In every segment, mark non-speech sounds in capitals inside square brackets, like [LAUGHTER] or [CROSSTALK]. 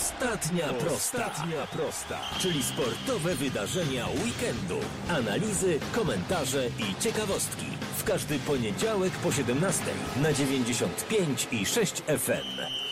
Ostatnia prosta. Ostatnia prosta. Czyli sportowe wydarzenia weekendu. Analizy, komentarze i ciekawostki. W każdy poniedziałek po 17 na 95 i 6 FM.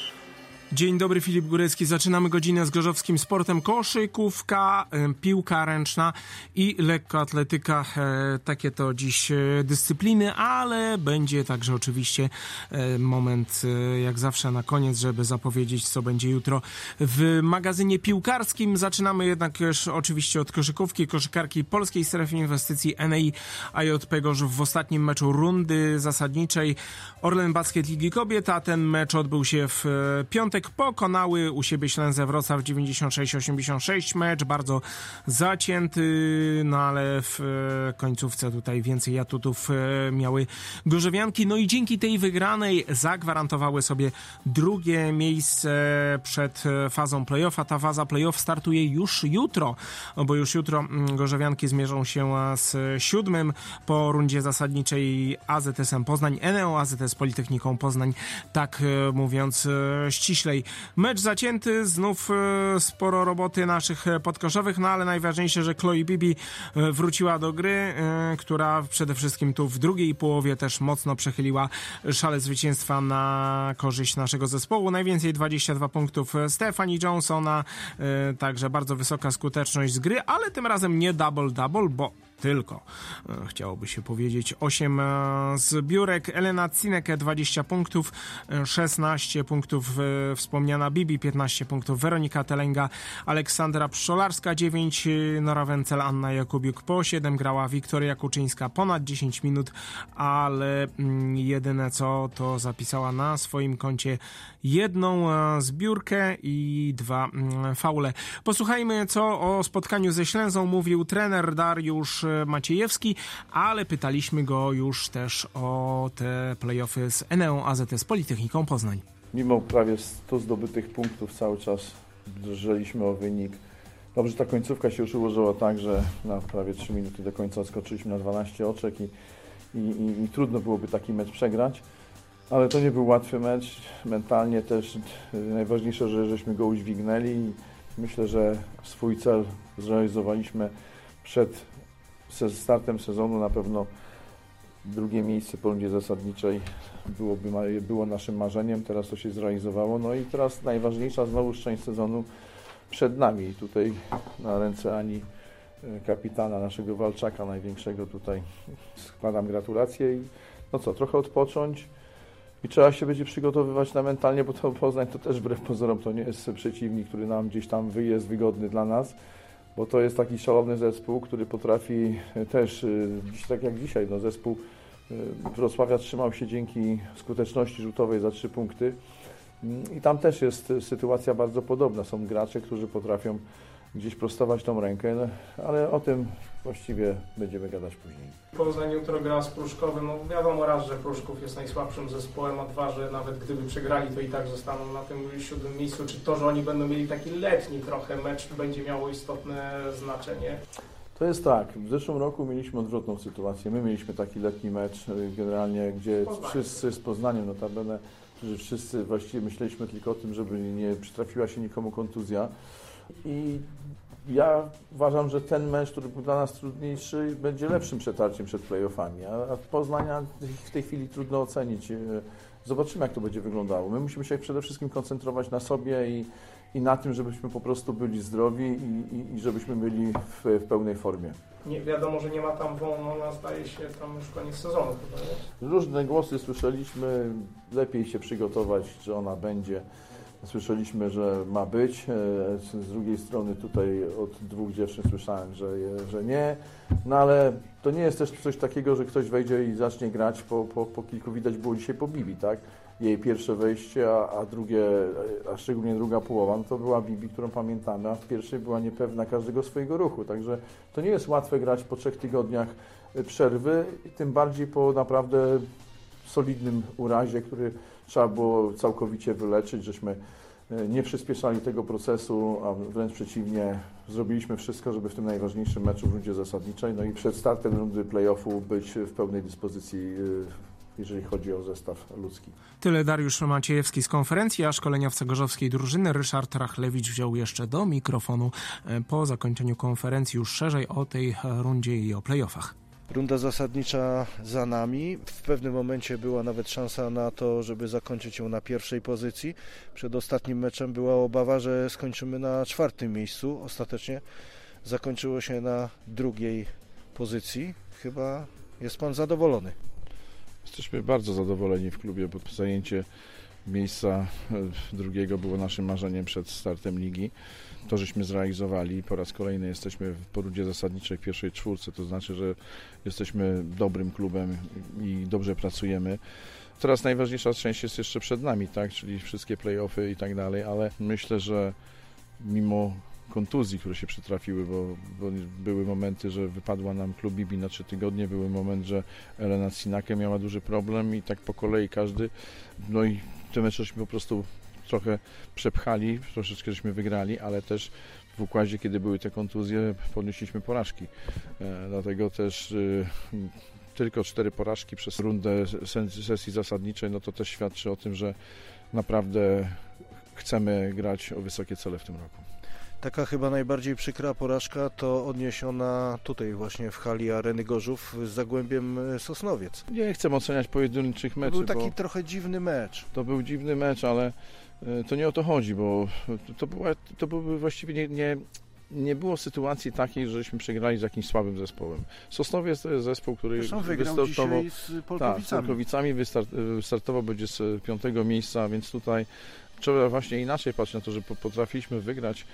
Dzień dobry, Filip Górecki. Zaczynamy godzinę z gorzowskim sportem koszykówka, piłka ręczna i lekkoatletyka. E, takie to dziś e, dyscypliny, ale będzie także oczywiście e, moment, jak zawsze na koniec, żeby zapowiedzieć, co będzie jutro w magazynie piłkarskim. Zaczynamy jednak już oczywiście od koszykówki, koszykarki Polskiej Strefy Inwestycji NEI AJP Gorzów w ostatnim meczu rundy zasadniczej Orlen Basket Ligi Kobiet, a ten mecz odbył się w piątek piątek pokonały u siebie Ślęzę Wrocław 96-86 mecz, bardzo zacięty, no ale w e, końcówce tutaj więcej atutów e, miały Gorzowianki, no i dzięki tej wygranej zagwarantowały sobie drugie miejsce przed e, fazą playoffa. Ta faza playoff startuje już jutro, bo już jutro mm, Gorzowianki zmierzą się z siódmym po rundzie zasadniczej AZS-em Poznań, Eneo AZS Politechniką Poznań, tak mówiąc ściśle Mecz zacięty, znów e, sporo roboty naszych e, podkoszowych, no ale najważniejsze, że Chloe Bibi e, wróciła do gry, która przede wszystkim tu w drugiej połowie też mocno przechyliła szale zwycięstwa na korzyść naszego zespołu. Najwięcej 22 punktów Stephanie Johnsona, także bardzo wysoka skuteczność z gry, ale tym razem nie double-double, bo tylko. E, chciałoby się powiedzieć 8 e, zbiórek. Elena Cineke 20 punktów, 16 e, punktów wspomniana Bibi, 15 punktów Weronika Telenga, Aleksandra Pszczolarska 9, Nora Wencel, Anna Jakubiuk po 7 grała Wiktoria Kuczyńska ponad 10 minut, ale mm, jedyne co to zapisała na swoim koncie jedną zbiórkę i dwa mm, faule. Posłuchajmy co o spotkaniu ze Ślęzą mówił trener Dariusz Maciejewski, ale pytaliśmy go już też o te playoffy z Eneą AZS Politechniką Poznań. Mimo prawie 100 zdobytych punktów cały czas drżeliśmy o wynik. Dobrze, ta końcówka się już ułożyła tak, że na prawie 3 minuty do końca skoczyliśmy na 12 oczek i, i, i, i trudno byłoby taki mecz przegrać. Ale to nie był łatwy mecz. Mentalnie też najważniejsze, że żeśmy go udźwignęli. Myślę, że swój cel zrealizowaliśmy przed startem sezonu na pewno drugie miejsce po rundzie zasadniczej byłoby, było naszym marzeniem, teraz to się zrealizowało. No i teraz najważniejsza znowu część sezonu przed nami. I tutaj na ręce Ani e, kapitana naszego Walczaka, największego tutaj składam gratulacje i no co, trochę odpocząć i trzeba się będzie przygotowywać na mentalnie, bo to Poznań to też wbrew pozorom to nie jest przeciwnik, który nam gdzieś tam wyjest wygodny dla nas bo to jest taki szalony zespół, który potrafi też, y, tak jak dzisiaj, no zespół y, Wrocławia trzymał się dzięki skuteczności rzutowej za trzy punkty mm, i tam też jest sytuacja bardzo podobna. Są gracze, którzy potrafią gdzieś prostować tą rękę, no, ale o tym właściwie będziemy gadać później. Poznań jutro gra z Pruszkowym. No wiadomo raz, że Pruszków jest najsłabszym zespołem, a dwa, że nawet gdyby przegrali, to i tak zostaną na tym siódmym miejscu. Czy to, że oni będą mieli taki letni trochę mecz, będzie miało istotne znaczenie? To jest tak. W zeszłym roku mieliśmy odwrotną sytuację. My mieliśmy taki letni mecz y, generalnie, gdzie wszyscy z Poznaniem notabene, którzy wszyscy właściwie myśleliśmy tylko o tym, żeby nie przytrafiła się nikomu kontuzja. I ja uważam, że ten mecz, który był dla nas trudniejszy, będzie lepszym przetarciem przed playoffami. A Poznania w tej chwili trudno ocenić. Zobaczymy, jak to będzie wyglądało. My musimy się przede wszystkim koncentrować na sobie i, i na tym, żebyśmy po prostu byli zdrowi i, i, i żebyśmy byli w, w, pełnej formie. Nie, wiadomo, że nie ma tam wolno, zdaje się tam już koniec sezonu chyba? Różne głosy słyszeliśmy, lepiej się przygotować, że ona będzie. Słyszeliśmy, że ma być. E, z drugiej strony tutaj od dwóch dziewczyn słyszałem, że, że nie. No ale to nie jest też coś takiego, że ktoś wejdzie i zacznie grać po, po, po kilku, widać było dzisiaj po Bibi, tak? Jej pierwsze wejście, a, a drugie, a szczególnie druga połowa, no to była Bibi, którą pamiętamy, a w pierwszej była niepewna każdego swojego ruchu. Także to nie jest łatwe grać po trzech tygodniach przerwy, tym bardziej po naprawdę solidnym urazie, który trzeba było całkowicie wyleczyć, żeśmy e, nie przyspieszali tego procesu, a wręcz przeciwnie, zrobiliśmy wszystko, żeby w tym najważniejszym meczu w rundzie zasadniczej, no i przed startem rundy playoffu być w pełnej dyspozycji jeżeli chodzi o zestaw ludzki. Tyle Dariusz Maciejewski z konferencji, a szkoleniowca gorzowskiej drużyny Ryszard Rachlewicz wziął jeszcze do mikrofonu e, po zakończeniu konferencji już szerzej o tej rundzie i o playoffach. Runda zasadnicza za nami. W pewnym momencie była nawet szansa na to, żeby zakończyć ją na pierwszej pozycji. Przed ostatnim meczem była obawa, że skończymy na czwartym miejscu. Ostatecznie zakończyło się na drugiej pozycji. Chyba jest pan zadowolony. Jesteśmy bardzo zadowoleni w klubie, bo zajęcie miejsca e, drugiego było naszym marzeniem przed startem ligi. To, żeśmy zrealizowali. Po raz kolejny jesteśmy w porudzie zasadniczej w pierwszej czwórce, to znaczy, że jesteśmy dobrym klubem i dobrze pracujemy. Teraz najważniejsza część jest jeszcze przed nami, tak, czyli wszystkie playoffy i tak dalej, ale myślę, że mimo kontuzji, które się przytrafiły, bo, bo, były momenty, że wypadła nam klub Bibi na trzy tygodnie, były moment, że Elena Sinake miała duży problem i tak po kolei każdy, no i te mecze żeśmy po prostu trochę przepchali, troszeczkę żeśmy wygrali, ale też w układzie, kiedy były te kontuzje, podnieśliśmy porażki. E, dlatego też e, tylko cztery porażki przez rundę sesji zasadniczej, no to też świadczy o tym, że naprawdę chcemy grać o wysokie cele w tym roku. Taka chyba najbardziej przykra porażka to odniesiona tutaj właśnie w hali Areny Gorzów z Zagłębiem Sosnowiec. Nie chcę oceniać pojedynczych meczów. To był taki trochę dziwny mecz. To był dziwny mecz, ale e, to nie o to chodzi, bo to, była, to były właściwie nie, nie, nie było sytuacji takiej, żeśmy przegrali z jakimś słabym zespołem. Sosnowiec to jest zespół, który wystartował z Polkowicami. Tak, z Polkowicami wystartował będzie z piątego miejsca, więc tutaj trzeba właśnie inaczej patrzeć na to, że potrafiliśmy wygrać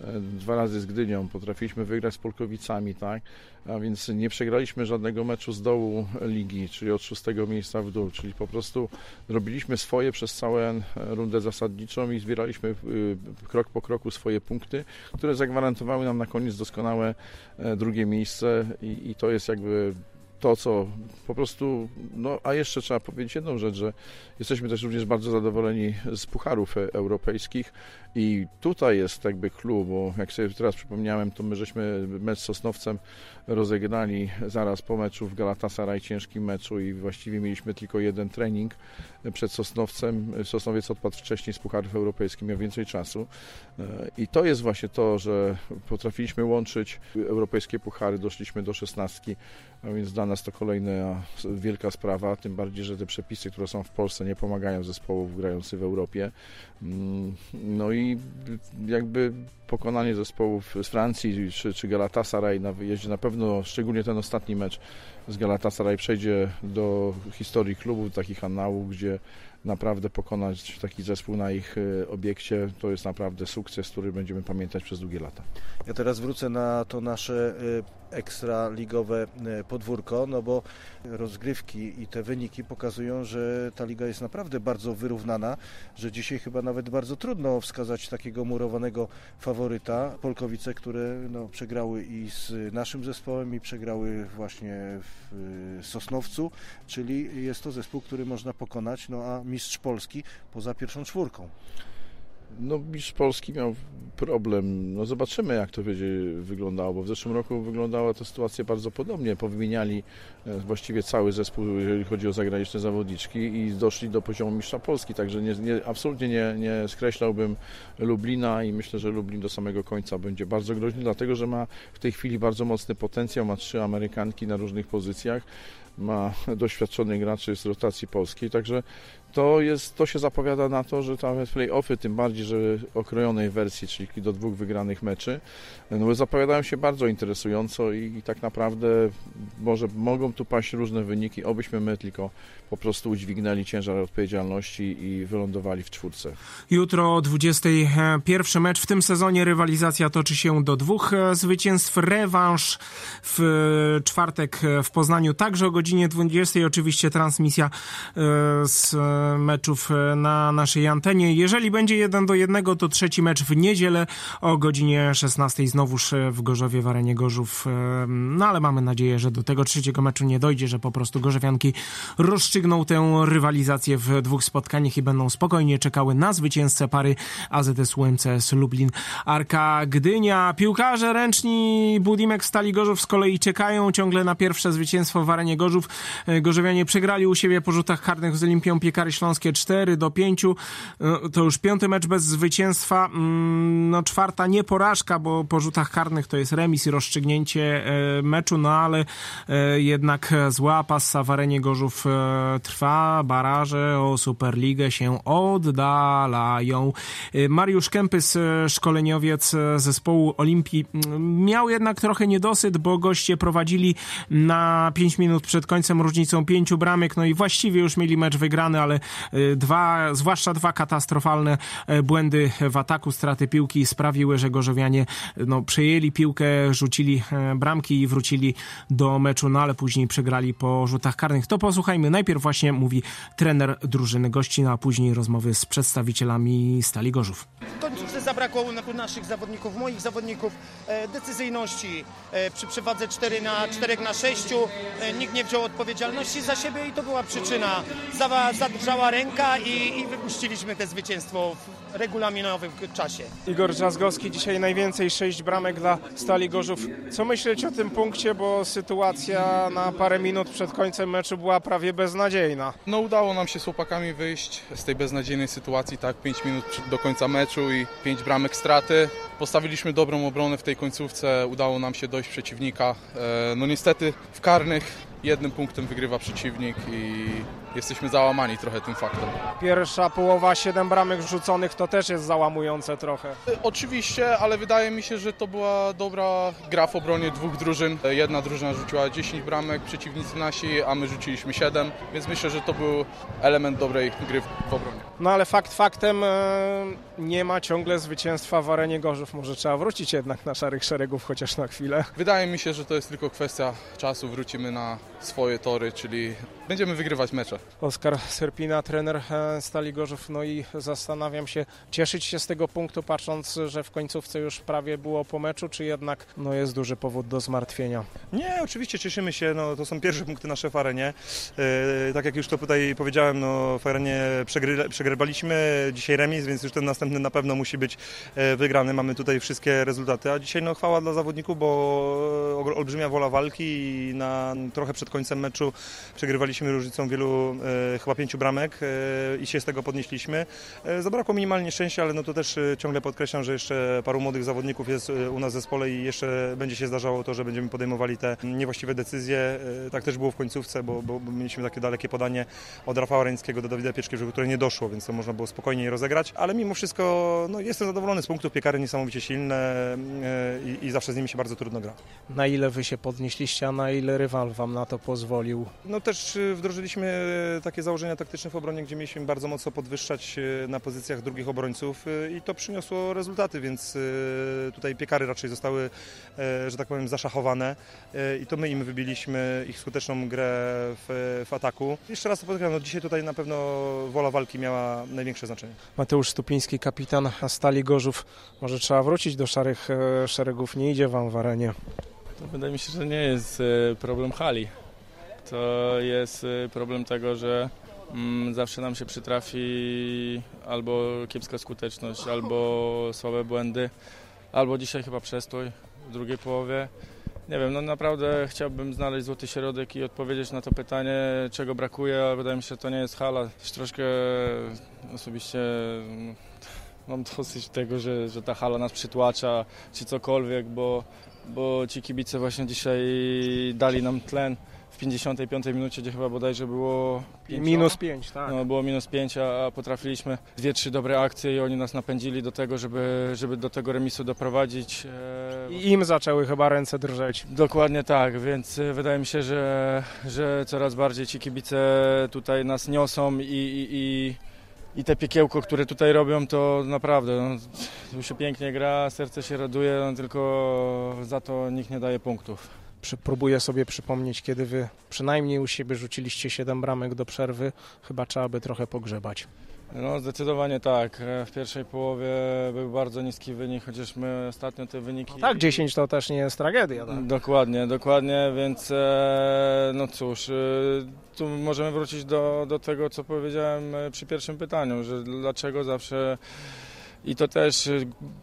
e, dwa razy z Gdynią, potrafiliśmy wygrać z Polkowicami, tak? A więc nie przegraliśmy żadnego meczu z dołu ligi, czyli od szóstego miejsca w dół, czyli po prostu robiliśmy swoje przez całą rundę zasadniczą i zbieraliśmy y, krok po kroku swoje punkty, które zagwarantowały nam na koniec doskonałe e, drugie miejsce i, i to jest jakby to, co po prostu, no a jeszcze trzeba powiedzieć jedną rzecz, że jesteśmy też również bardzo zadowoleni z pucharów europejskich i tutaj jest jakby klub, bo jak sobie teraz przypomniałem, to my żeśmy mecz z Sosnowcem rozegrali zaraz po meczu w Galatasaray, ciężkim meczu i właściwie mieliśmy tylko jeden trening przed Sosnowcem. Sosnowiec odpadł wcześniej z pucharów europejskich, miał więcej czasu i to jest właśnie to, że potrafiliśmy łączyć europejskie puchary, doszliśmy do szesnastki, a więc dla nas to kolejna wielka sprawa, tym bardziej, że te przepisy, które są w Polsce nie pomagają zespołów grających w Europie. Mm, no i jakby pokonanie zespołów z Francji czy, czy Galatasaray na wyjeździe na pewno, szczególnie ten ostatni mecz z Galatasaray przejdzie do historii klubu, takich annałów, gdzie naprawdę pokonać taki zespół na ich e, obiekcie, to jest naprawdę sukces, który będziemy pamiętać przez długie lata. Ja teraz wrócę na to nasze e, ekstraligowe e, podwórko, no bo rozgrywki i te wyniki pokazują, że ta liga jest naprawdę bardzo wyrównana, że dzisiaj chyba nawet bardzo trudno wskazać takiego murowanego faworyta. Polkowice, które no, przegrały i z naszym zespołem i przegrały właśnie w Sosnowcu, czyli jest to zespół, który można pokonać, no a mistrz Polski poza pierwszą czwórką. No, mistrz Polski miał problem. No, zobaczymy, jak to będzie wyglądało, bo w zeszłym roku wyglądała ta sytuacja bardzo podobnie. Powymieniali e, właściwie cały zespół, jeżeli chodzi o zagraniczne zawodniczki i doszli do poziomu mistrza Polski, także nie, nie, absolutnie nie, nie skreślałbym Lublina i myślę, że Lublin do samego końca będzie bardzo groźny, dlatego że ma w tej chwili bardzo mocny potencjał, ma trzy Amerykanki na różnych pozycjach ma doświadczonych graczy z rotacji polskiej, także to, jest, to się zapowiada na to, że tam play-offy, tym bardziej, że okrojonej wersji, czyli do dwóch wygranych meczy, no zapowiadają się bardzo interesująco i, i, tak naprawdę może mogą tu paść różne wyniki, obyśmy my tylko po prostu udźwignęli ciężar odpowiedzialności i wylądowali w czwórce. Jutro o 21 mecz w tym sezonie rywalizacja toczy się do dwóch e, zwycięstw. Rewanż w czwartek w Poznaniu także o godzinie 20. Oczywiście transmisja e, z meczów e, na naszej antenie. Jeżeli będzie jeden do jednego, to trzeci mecz w niedzielę o godzinie 16 znowuż e, w Gorzowie, w Arenie Gorzów. E, no ale mamy nadzieję, że do tego trzeciego meczu nie dojdzie, że po prostu Gorzowianki rozstrzygną tę rywalizację w dwóch spotkaniach i będą spokojnie czekały na zwycięzcę pary AZS UMCS Lublin Arka Gdynia. Piłkarze ręczni Budimek Stali Gorzów z kolei czekają ciągle na pierwsze zwycięstwo w Arenie Gorzów Gorzów. E, Gorzowianie przegrali u siebie po rzutach karnych z Olimpią Piekary Śląskie 4 do 5. E, To już piąty mecz bez zwycięstwa. Mm, No czwarta nie porażka, bo po rzutach karnych to jest remis i rozstrzygnięcie e, meczu, no ale jednak zła passa w arenie Gorzów trwa. Baraże o Superligę się oddalają. Mariusz Kępys, szkoleniowiec zespołu Olimpii, miał jednak trochę niedosyt, bo goście prowadzili na 5 minut przed końcem różnicą pięciu bramek, no i właściwie już mieli mecz wygrany, ale e, dwa, zwłaszcza dwa katastrofalne e, błędy w ataku, straty piłki sprawiły, że Gorzowianie e, no, przejęli piłkę, rzucili bramki i wrócili do meczu, no ale później przegrali po rzutach karnych. To posłuchajmy. Najpierw właśnie mówi trener drużyny gości, no a później rozmowy z przedstawicielami Stali Gorzów. W końcówce zabrakło na- naszych zawodników, moich zawodników decyzyjności przy przewadze 4 na 4 na 6. E, nikt nie wziął odpowiedzialności za siebie i to była przyczyna. Za, zadrżała ręka i, i wypuściliśmy te zwycięstwo w regulaminowym czasie. Igor Drzazgowski, dzisiaj najwięcej 6 bramek dla Stali Gorzów. Co myśleć o tym punkcie, bo sytuacja na parę minut przed końcem meczu była prawie beznadziejna. No udało nam się z chłopakami wyjść z tej beznadziejnej sytuacji, tak, 5 minut do końca meczu i 5 bramek straty. Postawiliśmy dobrą obronę w tej końcówce, udało nam się dojść przeciwnika. E, No niestety w karnych jednym punktem wygrywa przeciwnik i jesteśmy załamani trochę tym faktem. Pierwsza połowa, 7 bramek rzuconych, to też jest załamujące trochę. Oczywiście, ale wydaje mi się, że to była dobra gra w obronie dwóch drużyn. Jedna drużyna rzuciła 10 bramek, przeciwnicy nasi, a my rzuciliśmy 7, więc myślę, że to był element dobrej gry w w obronie. No ale fakt faktem e, nie ma ciągle zwycięstwa w arenie Gorzów. Może trzeba wrócić jednak na szarych szeregów chociaż na chwilę. Wydaje mi się, że to jest tylko kwestia czasu. Wrócimy na swoje tory, czyli będziemy wygrywać mecze. Oskar Serpina, trener e, Stali Gorzów. No i zastanawiam się, cieszyć się z tego punktu, patrząc, że w końcówce już prawie było po meczu, czy jednak no, jest duży powód do zmartwienia. Nie, oczywiście cieszymy się, no, to są pierwsze punkty nasze w arenie. E, tak jak już to tutaj powiedziałem, no, w arenie przegry, przegrywaliśmy, dzisiaj remis, więc już ten następny na pewno musi być e, wygrany. Mamy tutaj wszystkie rezultaty, a dzisiaj no, chwała dla zawodników, bo ol- olbrzymia wola walki i na trochę przed końcem meczu przegrywaliśmy różnicą wielu, e, chyba pięciu bramek e, i się z tego podnieśliśmy. E, zabrakło minimalnie szczęścia, ale no to też ciągle podkreślam, że jeszcze paru młodych zawodników jest u nas w zespole i jeszcze będzie się zdarzało to, że będziemy podejmowali te niewłaściwe decyzje. Tak też było w końcówce, bo, bo, mieliśmy takie dalekie podanie od Rafała Reńskiego do Dawida Pieczkiewicza, które nie doszło, więc to można było spokojniej rozegrać. Ale mimo wszystko no, jestem zadowolony z punktów. Piekary niesamowicie silne i, i zawsze z nimi się bardzo trudno gra. Na ile wy się podnieśliście, a na ile rywal wam na to pozwolił? No też y, wdrożyliśmy takie założenia taktyczne w obronie, gdzie mieliśmy bardzo mocno podwyższać y, na pozycjach drugich obrońców y, i to przyniosło rezultaty, więc y, tutaj piekary raczej zostały, że tak powiem, zaszachowane i to my im wybiliśmy ich skuteczną grę w, w ataku. Jeszcze raz to podkreślam, no dzisiaj tutaj na pewno wola walki miała największe znaczenie. Mateusz Stupiński, kapitan Stali Gorzów. Może trzeba wrócić do szarych e, szeregów, nie idzie wam w arenie. To wydaje mi się, że nie jest e, problem hali. To jest e, problem tego, że mm, zawsze nam się przytrafi albo kiepska skuteczność, albo słabe błędy, albo dzisiaj chyba przestój w drugiej połowie. Nie wiem, no naprawdę chciałbym znaleźć złoty środek i odpowiedzieć na to pytanie, czego brakuje, ale wydaje mi się, że to nie jest hala. Troszkę osobiście mm, mam dosyć tego, że, że ta hala nas przytłacza, czy cokolwiek, bo bo ci kibice właśnie dzisiaj dali nam tlen w 55 minucie, gdzie chyba bodajże było Minus oka. 5, tak. No, było minus 5, a potrafiliśmy dwie, trzy dobre akcje i oni nas napędzili do tego, żeby, żeby do tego remisu doprowadzić. E, I im zaczęły chyba ręce drżeć. Dokładnie tak, więc e, wydaje mi się, że, że coraz bardziej ci kibice tutaj nas niosą i, i, i, i te piekiełko, które tutaj robią, to naprawdę no, tu się pięknie gra, serce się raduje, no, tylko za to nikt nie daje punktów. Przy, próbuję sobie przypomnieć, kiedy wy przynajmniej u siebie rzuciliście 7 bramek do przerwy. Chyba trzeba by trochę pogrzebać. No zdecydowanie tak. E, W pierwszej połowie był bardzo niski wynik, chociaż my ostatnio te wyniki... Tak, 10 to też nie jest tragedia. Tak? Dokładnie, dokładnie, więc e, no cóż, e, tu możemy wrócić do, do tego, co powiedziałem przy pierwszym pytaniu, że dlaczego zawsze i to też,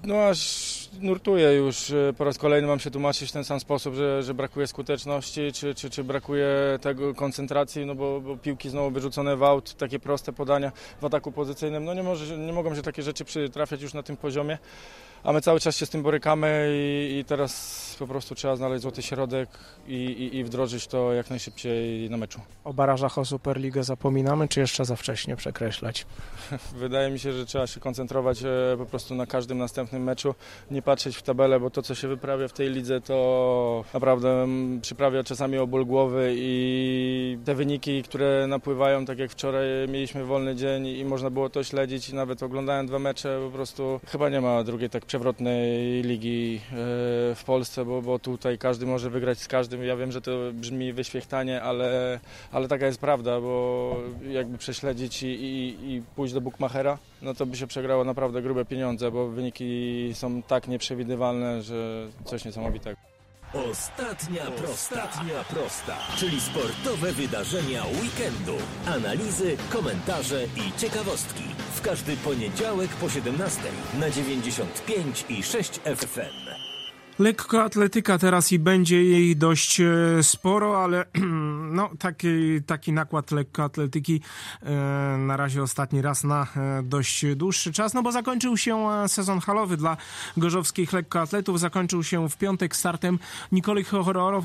no aż nurtuję już. E, po raz kolejny mam się tłumaczyć w ten sam sposób, że, że brakuje skuteczności, czy, czy, czy brakuje tego koncentracji, no bo, bo, piłki znowu wyrzucone w aut, takie proste podania w ataku pozycyjnym. No nie, może, nie mogą się takie rzeczy przytrafiać już na tym poziomie a my cały czas się z tym borykamy i, i teraz po prostu trzeba znaleźć złoty środek i, i, i, wdrożyć to jak najszybciej na meczu. O barażach o Superligę zapominamy, czy jeszcze za wcześnie przekreślać? [LAUGHS] Wydaje mi się, że trzeba się koncentrować e, po prostu na każdym następnym meczu, nie patrzeć w tabelę, bo to co się wyprawia w tej lidze to naprawdę przyprawia czasami o ból głowy i te wyniki, które napływają, tak jak wczoraj mieliśmy wolny dzień i można było to śledzić i nawet oglądałem dwa mecze, po prostu chyba nie ma drugiej tak przewrotnej ligi e, w Polsce, bo, bo tutaj każdy może wygrać z każdym. Ja wiem, że to brzmi wyświechtanie, ale, ale taka jest prawda, bo jakby prześledzić i, i, i pójść do Bookmachera, no to by się przegrało naprawdę grube pieniądze, bo wyniki są tak nieprzewidywalne, że coś niesamowitego. Ostatnia prosta. Ostatnia prosta, czyli sportowe wydarzenia weekendu. Analizy, komentarze i ciekawostki. W każdy poniedziałek po 17 na 95 i 6 FM. Lekkoatletyka teraz i będzie jej dość e, sporo, ale [CLEARS THROAT] no, taki, taki nakład lekkoatletyki e, na razie ostatni raz na e, dość dłuższy czas, no bo zakończył się sezon halowy dla gorzowskich lekkoatletów. Zakończył się w piątek startem Nikoli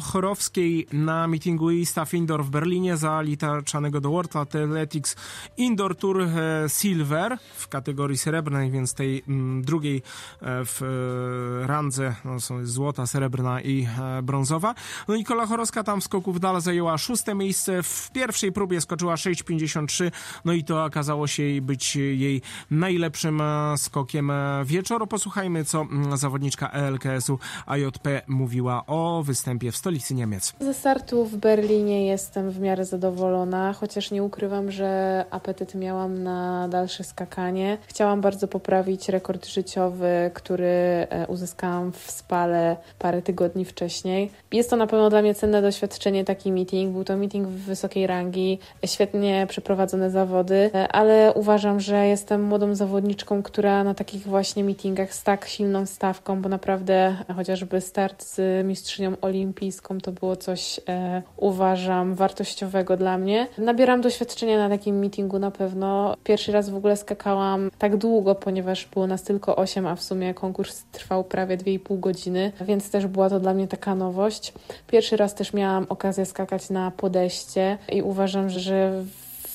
Chorowskiej na meetingu Staff Indoor w Berlinie zaliczanego do World Athletics Indoor Tour Silver w kategorii srebrnej, więc tej m, drugiej w randze no, są złota, srebrna i e, brązowa. No Nikola Chorowska tam w skoku w dal zajęła szóste miejsce. W pierwszej próbie skoczyła 6,53, no i to okazało się być jej najlepszym e, skokiem e, wieczoru. Posłuchajmy, co zawodniczka ELKS-u AJP mówiła o występie w stolicy Niemiec. Ze startu w Berlinie jestem w miarę zadowolona, chociaż nie ukrywam, że apetyt miałam na dalsze skakanie. Chciałam bardzo poprawić rekord życiowy, który uzyskałam w Spale parę tygodni wcześniej. Jest to na pewno dla mnie cenne doświadczenie, taki meeting. Był to meeting w wysokiej rangi, świetnie przeprowadzone zawody, ale uważam, że jestem młodą zawodniczką, która na takich właśnie meetingach z tak silną stawką, bo naprawdę chociażby start z mistrzynią olimpijską to było coś, e, uważam, wartościowego dla mnie. Nabieram doświadczenia na takim meetingu na pewno. Pierwszy raz w ogóle skakałam tak długo, ponieważ było nas tylko 8, a w sumie konkurs trwał prawie 2,5 godziny więc też była to dla mnie taka nowość. Pierwszy raz też miałam okazję skakać na podejście i uważam, że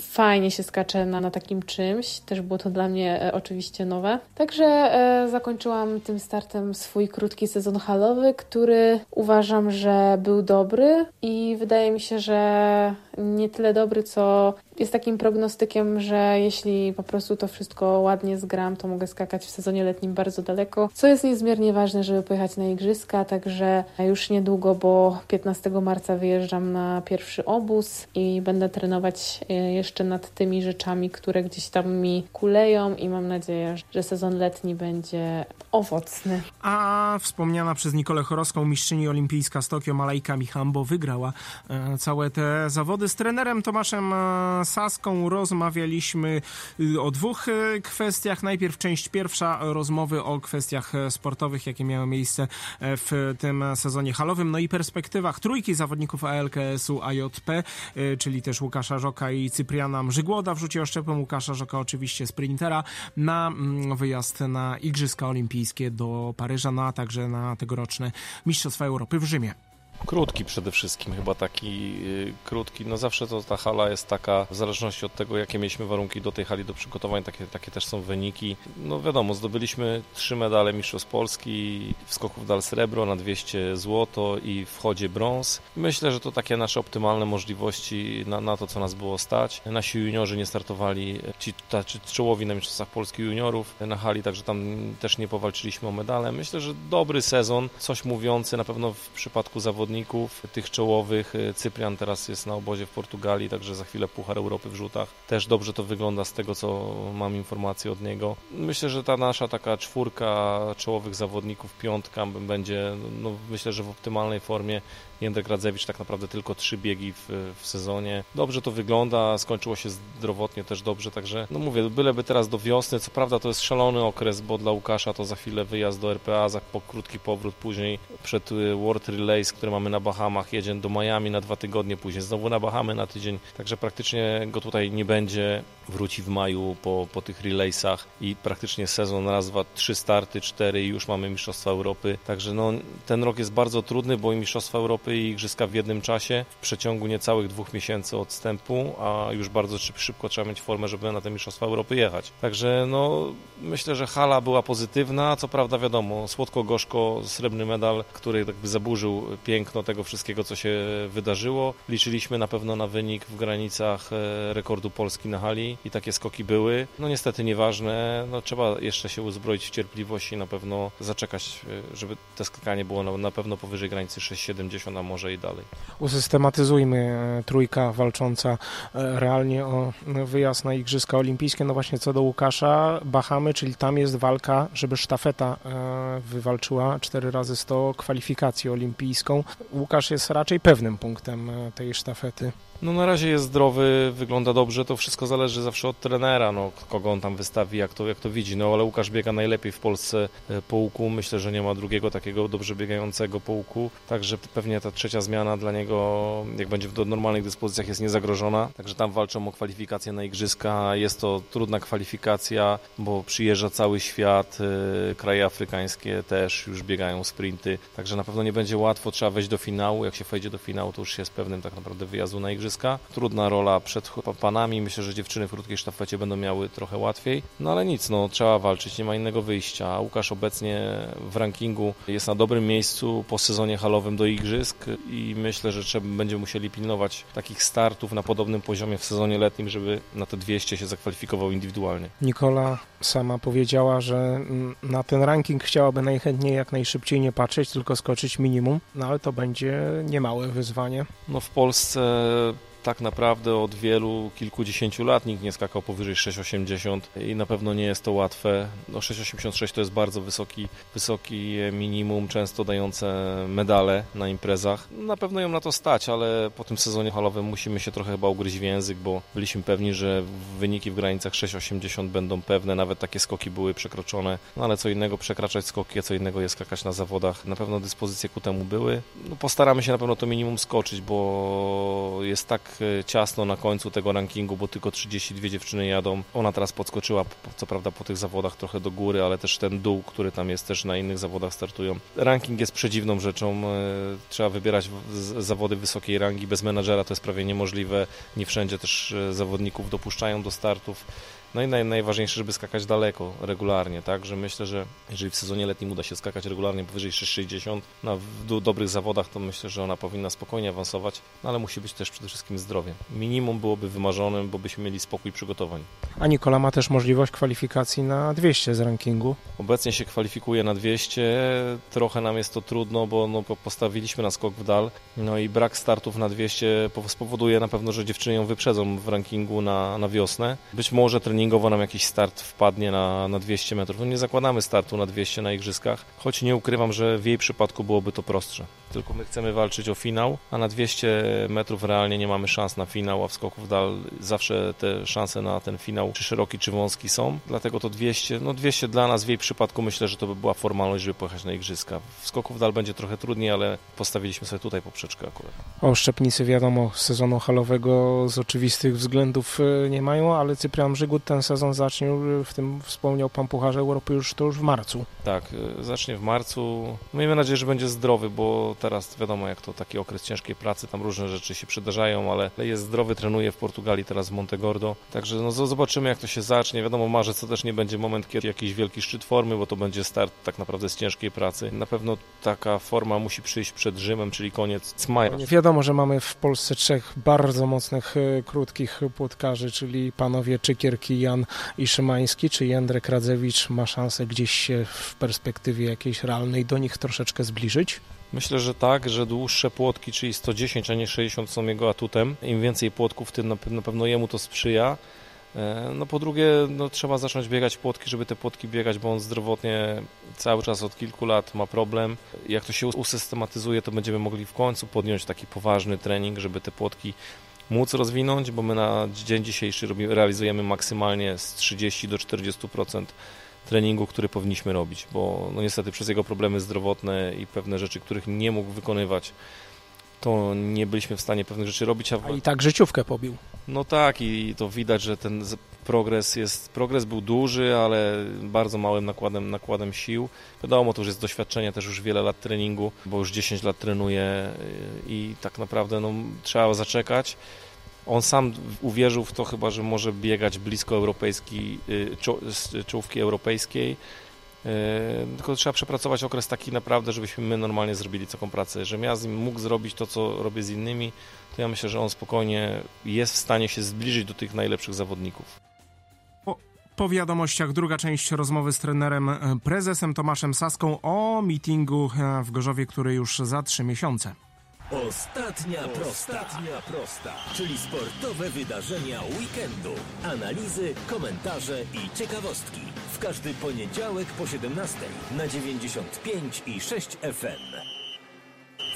fajnie się skacze na, na takim czymś. Też było to dla mnie e, oczywiście nowe. Także e, zakończyłam tym startem swój krótki sezon halowy, który uważam, że był dobry i wydaje mi się, że nie tyle dobry, co jest takim prognostykiem, że jeśli po prostu to wszystko ładnie zgram, to mogę skakać w sezonie letnim bardzo daleko, co jest niezmiernie ważne, żeby pojechać na igrzyska, także już niedługo, bo 15 marca wyjeżdżam na pierwszy obóz i będę trenować e, jeszcze nad tymi rzeczami, które gdzieś tam mi kuleją i mam nadzieję, że sezon letni będzie owocny. A wspomniana przez Nikolę Chorowską mistrzyni olimpijska z Tokio Malajka Michambo wygrała e, całe te zawody. Z trenerem Tomaszem e, Saską rozmawialiśmy y, o dwóch e, kwestiach. Najpierw część pierwsza rozmowy o kwestiach e, sportowych, jakie miały miejsce e, w tym sezonie halowym, no i perspektywach trójki zawodników ALKS-u AJP, czyli też Łukasza Żoka i Cypriana Mrzygłoda w rzucie oszczepem. Łukasza Żoka oczywiście sprintera na mm, wyjazd na Igrzyska Olimpijskie do Paryża, no a także na tegoroczne Mistrzostwa Europy w Rzymie. Krótki przede wszystkim, chyba taki yy, krótki. No zawsze to ta hala jest taka, w zależności od tego, jakie mieliśmy warunki do tej hali, do przygotowań, takie, takie też są wyniki. No wiadomo, zdobyliśmy trzy medale Mistrzostw Polski, w skoku w dal srebro, na 200 złoto i w chodzie brąz. Myślę, że to takie nasze optymalne możliwości na, na to, co nas było stać. Nasi juniorzy nie startowali, ci tacy czołowi na Mistrzostwach Polski juniorów na hali, także tam też nie powalczyliśmy o medale. Myślę, że dobry sezon, coś mówiący na pewno w przypadku zawodników zawodników, tych czołowych. Cyprian teraz jest na obozie w Portugalii, także za chwilę Puchar Europy w rzutach. Też dobrze to wygląda z tego, co mam informacje od niego. Myślę, że ta nasza taka czwórka czołowych zawodników, piątka będzie, no, myślę, że w optymalnej formie Jędrek Radzewicz tak naprawdę tylko trzy biegi w, w sezonie. Dobrze to wygląda, skończyło się zdrowotnie też dobrze, także no mówię, byleby teraz do wiosny, co prawda to jest szalony okres, bo dla Łukasza to za chwilę wyjazd do RPA, za po krótki powrót później przed y, World Relays, które mamy na Bahamach, jedzie do Miami na dwa tygodnie, później znowu na Bahamy na tydzień, także praktycznie go tutaj nie będzie, wróci w maju po, po tych relaysach i praktycznie sezon raz, dwa, trzy starty, cztery i już mamy Mistrzostwa Europy, także no ten rok jest bardzo trudny, bo i Mistrzostwa Europy i Igrzyska w jednym czasie, w przeciągu niecałych dwóch miesięcy odstępu, a już bardzo szybko trzeba mieć formę, żeby na te Mistrzostwa Europy jechać. Także no myślę, że hala była pozytywna, co prawda wiadomo, słodko-gorzko srebrny medal, który jakby zaburzył piękno tego wszystkiego, co się wydarzyło. Liczyliśmy na pewno na wynik w granicach e, rekordu Polski na hali i takie skoki były. No niestety nieważne, no trzeba jeszcze się uzbroić w cierpliwość i na pewno zaczekać, e, żeby te skakanie było na, na pewno powyżej granicy 6,70, a może i dalej. Usystematyzujmy e, trójka walcząca realnie o wyjazd na Igrzyska Olimpijskie. No właśnie co do Łukasza, Bahamy, czyli tam jest walka, żeby sztafeta wywalczyła 4 razy 100 kwalifikację olimpijską. Łukasz jest raczej pewnym punktem tej sztafety. No na razie jest zdrowy, wygląda dobrze, to wszystko zależy zawsze od trenera, no, kogo on tam wystawi, jak to, jak to widzi. No ale Łukasz biega najlepiej w Polsce e, po łuku, myślę, że nie ma drugiego takiego dobrze biegającego po łuku, także pewnie ta trzecia zmiana dla niego, jak będzie w normalnych dyspozycjach, jest niezagrożona. Także tam walczą o kwalifikację na igrzyska, jest to trudna kwalifikacja, bo przyjeżdża cały świat, e, kraje afrykańskie też już biegają sprinty, także na pewno nie będzie łatwo, trzeba wejść do finału, jak się wejdzie do finału, to już się jest pewnym tak naprawdę wyjazdu na igrzyska. Trudna rola przed panami. Myślę, że dziewczyny w krótkiej sztafecie będą miały trochę łatwiej. No ale nic, no trzeba walczyć, nie ma innego wyjścia. Łukasz obecnie w rankingu jest na dobrym miejscu po sezonie halowym do igrzysk i myślę, że trzeba będziemy musieli pilnować takich startów na podobnym poziomie w sezonie letnim, żeby na te 200 się zakwalifikował indywidualnie. Nikola sama powiedziała, że na ten ranking chciałaby najchętniej jak najszybciej nie patrzeć, tylko skoczyć minimum, no ale to będzie niemałe wyzwanie. No w Polsce tak naprawdę od wielu, kilkudziesięciu lat nikt nie skakał powyżej 6,80 i na pewno nie jest to łatwe. No 6,86 to jest bardzo wysoki, wysoki minimum, często dające medale na imprezach. Na pewno ją na to stać, ale po tym sezonie halowym musimy się trochę chyba ugryźć w język, bo byliśmy pewni, że wyniki w granicach 6,80 będą pewne, nawet takie skoki były przekroczone, no ale co innego przekraczać skoki, a co innego jest skakać na zawodach. Na pewno dyspozycje ku temu były. No postaramy się na pewno to minimum skoczyć, bo jest tak E, ciasno na końcu tego rankingu, bo tylko 32 dziewczyny jadą. Ona teraz podskoczyła, co prawda po tych zawodach trochę do góry, ale też ten dół, który tam jest, też na innych zawodach startują. Ranking jest przedziwną rzeczą. E, trzeba wybierać zawody wysokiej rangi. Bez menadżera to jest prawie niemożliwe. Nie wszędzie też e, zawodników dopuszczają do startów. No i naj, najważniejsze, żeby skakać daleko, regularnie, tak, że myślę, że jeżeli w sezonie letnim uda się skakać regularnie powyżej 6,60 na w dobrych zawodach, to myślę, że ona powinna spokojnie awansować, no ale musi być też przede wszystkim zdrowie. Minimum byłoby wymarzonym, bo byśmy mieli spokój przygotowań. A Nikola ma też możliwość kwalifikacji na 200 z rankingu? Obecnie się kwalifikuje na 200, trochę nam jest to trudno, bo no, postawiliśmy na skok w dal, no i brak startów na 200 spowoduje na pewno, że dziewczyny ją wyprzedzą w rankingu na, na wiosnę. Być może trening treningowo nam jakiś start wpadnie na, na 200 metrów. No nie zakładamy startu na 200 na igrzyskach, choć nie ukrywam, że w jej przypadku byłoby to prostsze. Tylko my chcemy walczyć o finał, a na 200 metrów realnie nie mamy szans na finał, a w skoku w dal zawsze te szanse na ten finał, czy szeroki, czy wąski są. Dlatego to 200, no 200 dla nas w jej przypadku myślę, że to by była formalność, żeby pojechać na igrzyska. W skoku w dal będzie trochę trudniej, ale postawiliśmy sobie tutaj poprzeczkę akurat. O Szczepnicy wiadomo, sezonu halowego z oczywistych względów e, nie mają, ale Cyprian Brzygut ten sezon zacznie, w tym wspomniał Pan Pucharze Europy już to już w marcu. Tak, e, zacznie w marcu. Miejmy nadzieję, że będzie zdrowy, bo teraz wiadomo jak to taki okres ciężkiej pracy, tam różne rzeczy się przydarzają, ale jest zdrowy, trenuje w Portugalii teraz w Montegordo, także no zobaczymy jak to się zacznie. Wiadomo, marzec to też nie będzie moment, kiedy jakiś wielki szczyt formy, bo to będzie start tak naprawdę z ciężkiej pracy. Na pewno taka forma musi przyjść przed Rzymem, czyli koniec maja. Wiadomo, że mamy w Polsce trzech bardzo mocnych, e, krótkich płotkarzy, czyli panowie Czykierki, Jan i Szymański. Czy Jędrek Radzewicz ma szansę gdzieś się w perspektywie jakiejś realnej do nich troszeczkę zbliżyć? Myślę, że tak, że dłuższe płotki, czyli 110, a nie 60 są jego atutem. Im więcej płotków, tym na pewno jemu to sprzyja. E, no po drugie, no, trzeba zacząć biegać płotki, żeby te płotki biegać, bo on zdrowotnie cały czas od kilku lat ma problem. Jak to się usystematyzuje, to będziemy mogli w końcu podjąć taki poważny trening, żeby te płotki móc rozwinąć, bo my na dzień dzisiejszy robimy, realizujemy maksymalnie z 30 do 40% treningu, który powinniśmy robić, bo no niestety przez jego problemy zdrowotne i pewne rzeczy, których nie mógł wykonywać, to nie byliśmy w stanie pewnych rzeczy robić. A, a i tak życiówkę pobił. No tak i to widać, że ten progres jest, progres był duży, ale bardzo małym nakładem, nakładem sił. Wiadomo, to już jest doświadczenie, też już wiele lat treningu, bo już 10 lat trenuje i tak naprawdę no, trzeba zaczekać. On sam uwierzył w to chyba, że może biegać blisko europejskiej, y, czołówki europejskiej. Y, tylko trzeba przepracować okres taki naprawdę, żebyśmy my normalnie zrobili taką pracę. Żebym ja z nim mógł zrobić to, co robię z innymi, to ja myślę, że on spokojnie jest w stanie się zbliżyć do tych najlepszych zawodników. Po, wiadomościach druga część rozmowy z trenerem e, prezesem Tomaszem Saską o meetingu e, w Gorzowie, który już za trzy miesiące. Ostatnia prosta. Ostatnia prosta, czyli sportowe wydarzenia weekendu. Analizy, komentarze i ciekawostki. W każdy poniedziałek po 17 na 95 i 6 FM.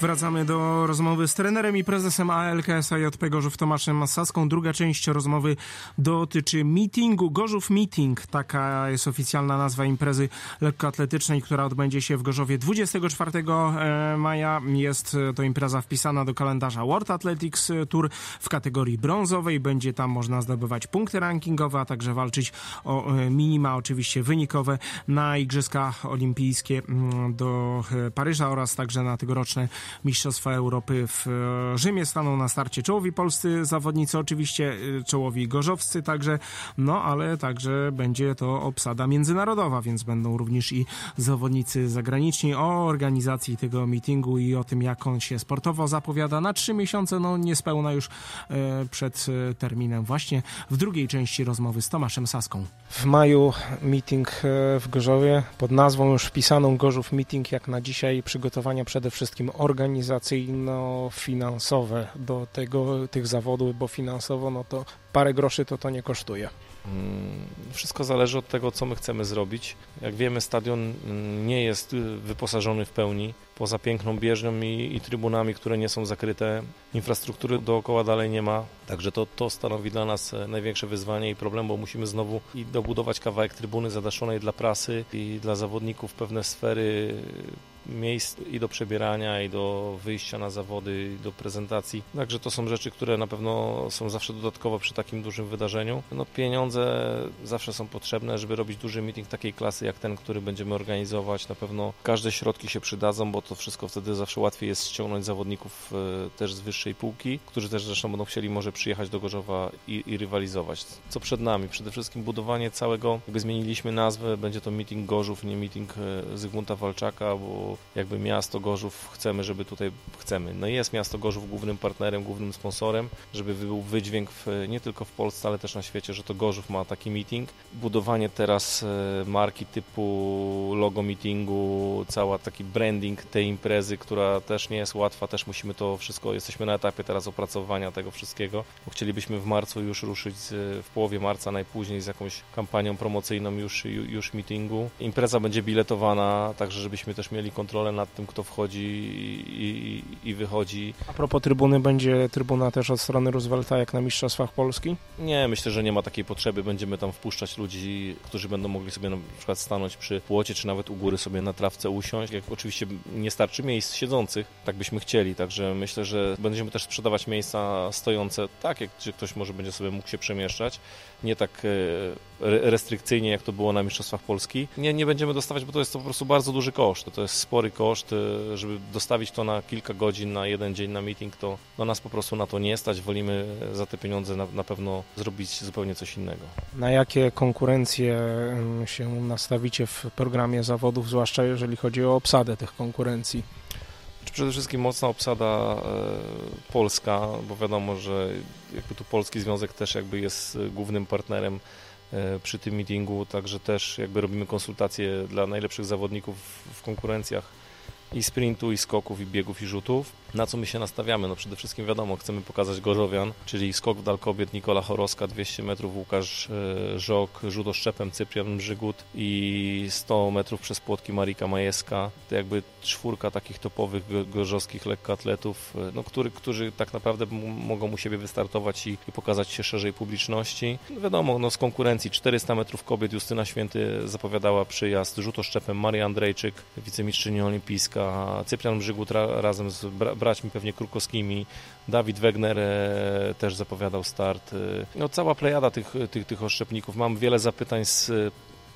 Wracamy do rozmowy z trenerem i prezesem ALKS AJP Gorzów Tomaszem Saską. Druga część rozmowy dotyczy meetingu. Gorzów Meeting, taka jest oficjalna nazwa imprezy lekkoatletycznej, która odbędzie się w Gorzowie 24 e, maja. Jest to impreza wpisana do kalendarza World Athletics Tour w kategorii brązowej. Będzie tam można zdobywać punkty rankingowe, a także walczyć o e, minima, oczywiście wynikowe na Igrzyska Olimpijskie mm, do e, Paryża oraz także na tegoroczne Mistrzostwa Europy w e, Rzymie. Staną na starcie czołowi polscy zawodnicy, oczywiście e, czołowi gorzowscy także, no ale także będzie to obsada międzynarodowa, więc będą również i zawodnicy zagraniczni. O organizacji tego meetingu i o tym, jak on się sportowo zapowiada na trzy miesiące, no niespełna już e, przed terminem właśnie w drugiej części rozmowy z Tomaszem Saską. W maju meeting w Gorzowie pod nazwą już wpisaną Gorzów Meeting, jak na dzisiaj przygotowania przede wszystkim organizacji organizacyjno-finansowe do tego, tych zawodów, bo finansowo no to parę groszy to to nie kosztuje. Mm, wszystko zależy od tego, co my chcemy zrobić. Jak wiemy, stadion mm, nie jest wyposażony w pełni. Poza piękną bieżnią i, i, trybunami, które nie są zakryte, infrastruktury dookoła dalej nie ma. Także to, to stanowi dla nas e, największe wyzwanie i problem, bo musimy znowu i dobudować kawałek trybuny zadaszonej dla prasy i dla zawodników pewne sfery miejsc i do przebierania, i do wyjścia na zawody, i do prezentacji. Także to są rzeczy, które na pewno są zawsze dodatkowo przy takim dużym wydarzeniu. No, pieniądze zawsze są potrzebne, żeby robić duży meeting takiej klasy jak ten, który będziemy organizować. Na pewno każde środki się przydadzą, bo to wszystko wtedy zawsze łatwiej jest ściągnąć zawodników e, też z wyższej półki, którzy też zresztą będą chcieli może przyjechać do Gorzowa i, i rywalizować. Co przed nami? Przede wszystkim budowanie całego, jakby zmieniliśmy nazwę, będzie to meeting Gorzów, nie meeting e, Zygmunta Walczaka, bo jakby miasto Gorzów chcemy, żeby tutaj chcemy. No jest miasto Gorzów głównym partnerem, głównym sponsorem, żeby był wydźwięk w, nie tylko w Polsce, ale też na świecie, że to Gorzów ma taki meeting. Budowanie teraz e, marki typu logo meetingu, cała taki branding tej imprezy, która też nie jest łatwa, też musimy to wszystko, jesteśmy na etapie teraz opracowania tego wszystkiego. Chcielibyśmy w marcu już ruszyć, w połowie marca najpóźniej z jakąś kampanią promocyjną już, już meetingu. Impreza będzie biletowana, także żebyśmy też mieli kontrolę kontrolę nad tym, kto wchodzi i, i, i, wychodzi. A propos trybuny, będzie trybuna też od strony Roosevelta jak na Mistrzostwach Polski? Nie, myślę, że nie ma takiej potrzeby. Będziemy tam wpuszczać ludzi, którzy będą mogli sobie na przykład stanąć przy płocie, czy nawet u góry sobie na trawce usiąść. Jak oczywiście nie starczy miejsc siedzących, tak byśmy chcieli, także myślę, że będziemy też sprzedawać miejsca stojące, tak jak gdzie ktoś może będzie sobie mógł się przemieszczać, nie tak e, restrykcyjnie, jak to było na Mistrzostwach Polski. Nie, nie będziemy dostawać, bo to jest to po prostu bardzo duży koszt. To jest spory koszt, y, żeby dostawić to na kilka godzin, na jeden dzień na meeting, to do nas po prostu na to nie stać. Wolimy za te pieniądze na, na pewno zrobić zupełnie coś innego. Na jakie konkurencje się nastawicie w programie zawodów, zwłaszcza jeżeli chodzi o obsadę tych konkurencji? Przede wszystkim mocna obsada e, polska, bo wiadomo, że jakby tu Polski Związek też jakby jest głównym partnerem e, przy tym meetingu, także też jakby robimy konsultacje dla najlepszych zawodników w konkurencjach i sprintu, i skoków, i biegów, i rzutów. Na co my się nastawiamy? No przede wszystkim wiadomo, chcemy pokazać Gorzowian, czyli skok w dal kobiet Nikola Choroska, 200 metrów Łukasz e, Żok, rzut oszczepem Cyprian Brzygut i 100 metrów przez płotki Marika Majewska. To jakby czwórka takich topowych gorzowskich lekkoatletów, e, no, który, którzy tak naprawdę mogą u siebie wystartować i, i pokazać się szerzej publiczności. No wiadomo, no z konkurencji 400 metrów kobiet Justyna Święty zapowiadała przyjazd, rzut oszczepem Maria Andrejczyk, wicemistrzyni olimpijska, Cyprian Brzygut ra, razem z bra braćmi pewnie krukowskimi. Dawid Wegner e, też zapowiadał start. E, no, cała plejada tych, tych, tych oszczepników. Mam wiele zapytań z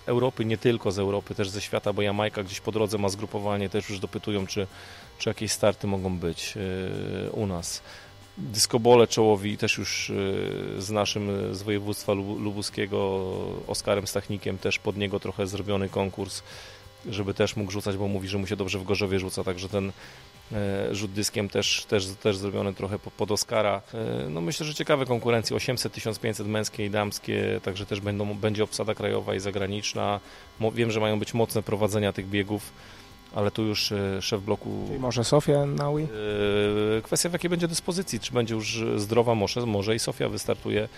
Europy, nie tylko z Europy, też ze świata, bo Jamajka gdzieś po drodze ma zgrupowanie, też już dopytują, czy, czy jakieś starty mogą być e, u nas. Dyskobole czołowi też już z naszym z województwa lubuskiego Oskarem Stachnikiem też pod niego trochę zrobiony konkurs, żeby też mógł rzucać, bo mówi, że mu się dobrze w Gorzowie rzuca, także ten E, rzut dyskiem też, też, też zrobiony trochę pod Oscara. E, no myślę, że ciekawe konkurencje 800-1500 męskie i damskie, także też będą, będzie obsada krajowa i zagraniczna. Wiem, że mają być mocne prowadzenia tych biegów ale tu już e, szef bloku... Czyli może Sofia Naui? Kwestia w jakiej będzie dyspozycji, czy będzie już zdrowa może, może i Sofia wystartuje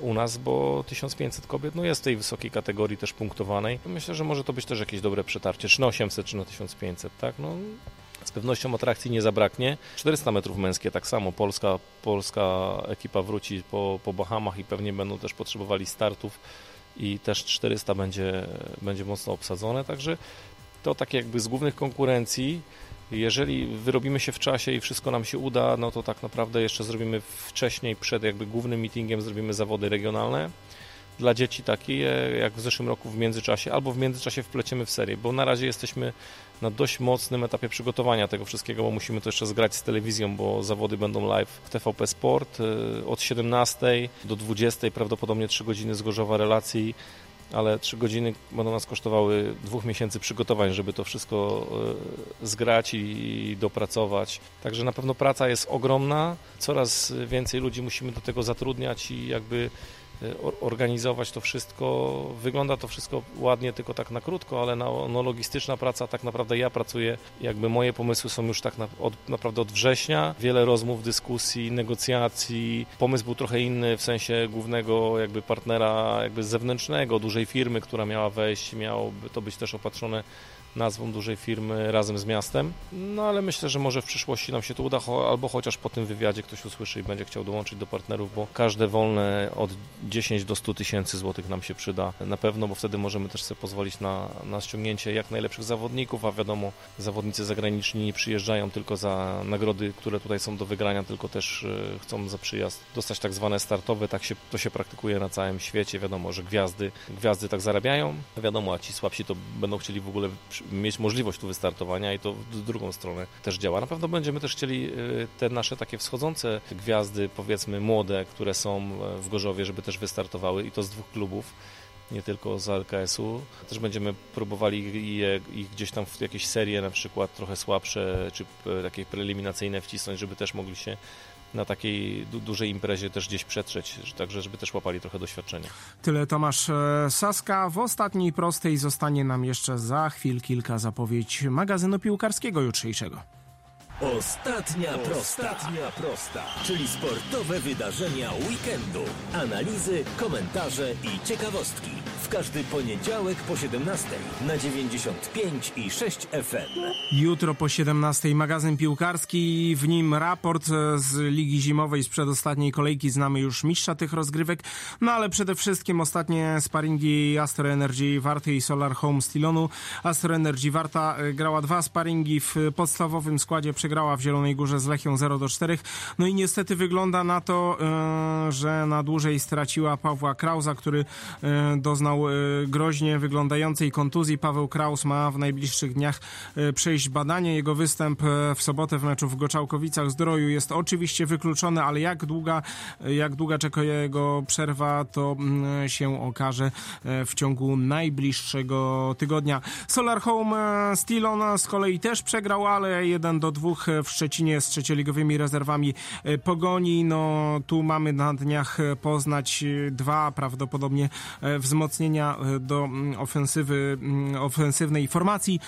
u nas, bo 1500 kobiet no jest w tej wysokiej kategorii też punktowanej. Myślę, że może to być też jakieś dobre przetarcie, czy na 800, czy na 1500, tak? No, z pewnością atrakcji nie zabraknie. 400 metrów męskie tak samo. Polska, polska ekipa wróci po, po Bahamach i pewnie będą też potrzebowali startów i też 400 będzie, będzie mocno obsadzone. Także to tak jakby z głównych konkurencji. Jeżeli wyrobimy się w czasie i wszystko nam się uda, no to tak naprawdę jeszcze zrobimy wcześniej, przed jakby głównym meetingiem zrobimy zawody regionalne dla dzieci takie, jak w zeszłym roku w międzyczasie, albo w międzyczasie wpleciemy w serię, bo na razie jesteśmy na dość mocnym etapie przygotowania tego wszystkiego, bo musimy to jeszcze zgrać z telewizją, bo zawody będą live w TVP Sport y, od 17 do 20, prawdopodobnie 3 godziny z Gorzowa relacji, ale 3 godziny będą nas kosztowały dwóch miesięcy przygotowań, żeby to wszystko y, zgrać i dopracować. Także na pewno praca jest ogromna, coraz więcej ludzi musimy do tego zatrudniać i jakby organizować to wszystko. Wygląda to wszystko ładnie, tylko tak na krótko, ale no, no logistyczna praca, tak naprawdę ja pracuję, jakby moje pomysły są już tak na, od, naprawdę od września. Wiele rozmów, dyskusji, negocjacji. Pomysł był trochę inny w sensie głównego jakby partnera jakby zewnętrznego, dużej firmy, która miała wejść, miałoby to być też opatrzone nazwą dużej firmy razem z miastem. No ale myślę, że może w przyszłości nam się to uda, albo chociaż po tym wywiadzie ktoś usłyszy i będzie chciał dołączyć do partnerów, bo każde wolne od 10 do 100 tysięcy złotych nam się przyda na pewno, bo wtedy możemy też sobie pozwolić na, na ściągnięcie jak najlepszych zawodników, a wiadomo, zawodnicy zagraniczni nie przyjeżdżają tylko za nagrody, które tutaj są do wygrania, tylko też e, chcą za przyjazd dostać tak zwane startowe, tak się, to się praktykuje na całym świecie, wiadomo, że gwiazdy, gwiazdy tak zarabiają, wiadomo, a ci słabsi to będą chcieli w ogóle mieć możliwość tu wystartowania i to w drugą stronę też działa. Na pewno będziemy też chcieli y, te nasze takie wschodzące gwiazdy, powiedzmy młode, które są e, w Gorzowie, żeby też wystartowały i to z dwóch klubów nie tylko z LKS-u. Też będziemy próbowali je, ich gdzieś tam w jakieś serie na przykład trochę słabsze, czy takie preeliminacyjne wcisnąć, żeby też mogli się na takiej du dużej imprezie też gdzieś przetrzeć, także żeby też łapali trochę doświadczenia. Tyle Tomasz e, Saska. W ostatniej prostej zostanie nam jeszcze za chwil kilka zapowiedź magazynu piłkarskiego jutrzejszego. Ostatnia prosta. Ostatnia prosta, czyli sportowe wydarzenia weekendu. Analizy, komentarze i ciekawostki. W każdy poniedziałek po 17 na 95 i 6 FM. Jutro po 17 magazyn piłkarski, w nim raport z Ligi Zimowej z przedostatniej kolejki. Znamy już mistrza tych rozgrywek, no ale przede wszystkim ostatnie sparingi Astor Energy Warty i Solar Home Stilonu. Astor Energy Warta e, grała dwa sparingi w podstawowym składzie przegrała w Zielonej Górze z Lechią 0 do 4. No i niestety wygląda na to, e, że na dłużej straciła Pawła Krauza, który e, doznał e, groźnie wyglądającej kontuzji. Paweł Kraus ma w najbliższych dniach przejść badanie. Jego występ w sobotę w meczu w Goczałkowicach Zdroju jest oczywiście wykluczony, ale jak długa, jak długa czeka jego przerwa, to mm, się okaże w ciągu najbliższego tygodnia. Solar Home Stilon z kolei też przegrał, ale 1 do 2 Ruch w Szczecinie z trzecioligowymi rezerwami Pogoni. No tu mamy na dniach poznać dwa prawdopodobnie wzmocnienia do ofensywy, ofensywnej formacji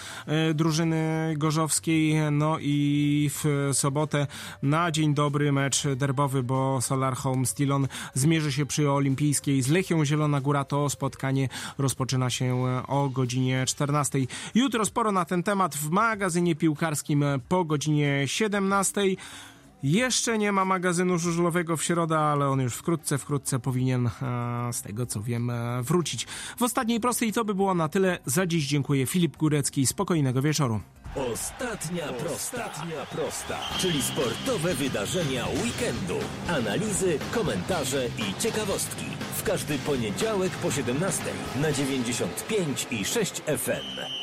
drużyny gorzowskiej. No i w sobotę na dzień dobry mecz derbowy, bo Solar Home Stilon zmierzy się przy Olimpijskiej z Lechią Zielona Góra. To spotkanie rozpoczyna się o godzinie 14. Jutro sporo na ten temat w magazynie piłkarskim po godzinie 17. Jeszcze nie ma magazynu żużlowego w środę, ale on już wkrótce, wkrótce powinien, e, z tego co wiem, e, wrócić. W ostatniej prostej to by było na tyle. Za dziś dziękuję Filip Górecki. Spokojnego wieczoru. Ostatnia prosta. Ostatnia prosta, czyli sportowe wydarzenia weekendu. Analizy, komentarze i ciekawostki. W każdy poniedziałek po 17 na 95 i 6 FM.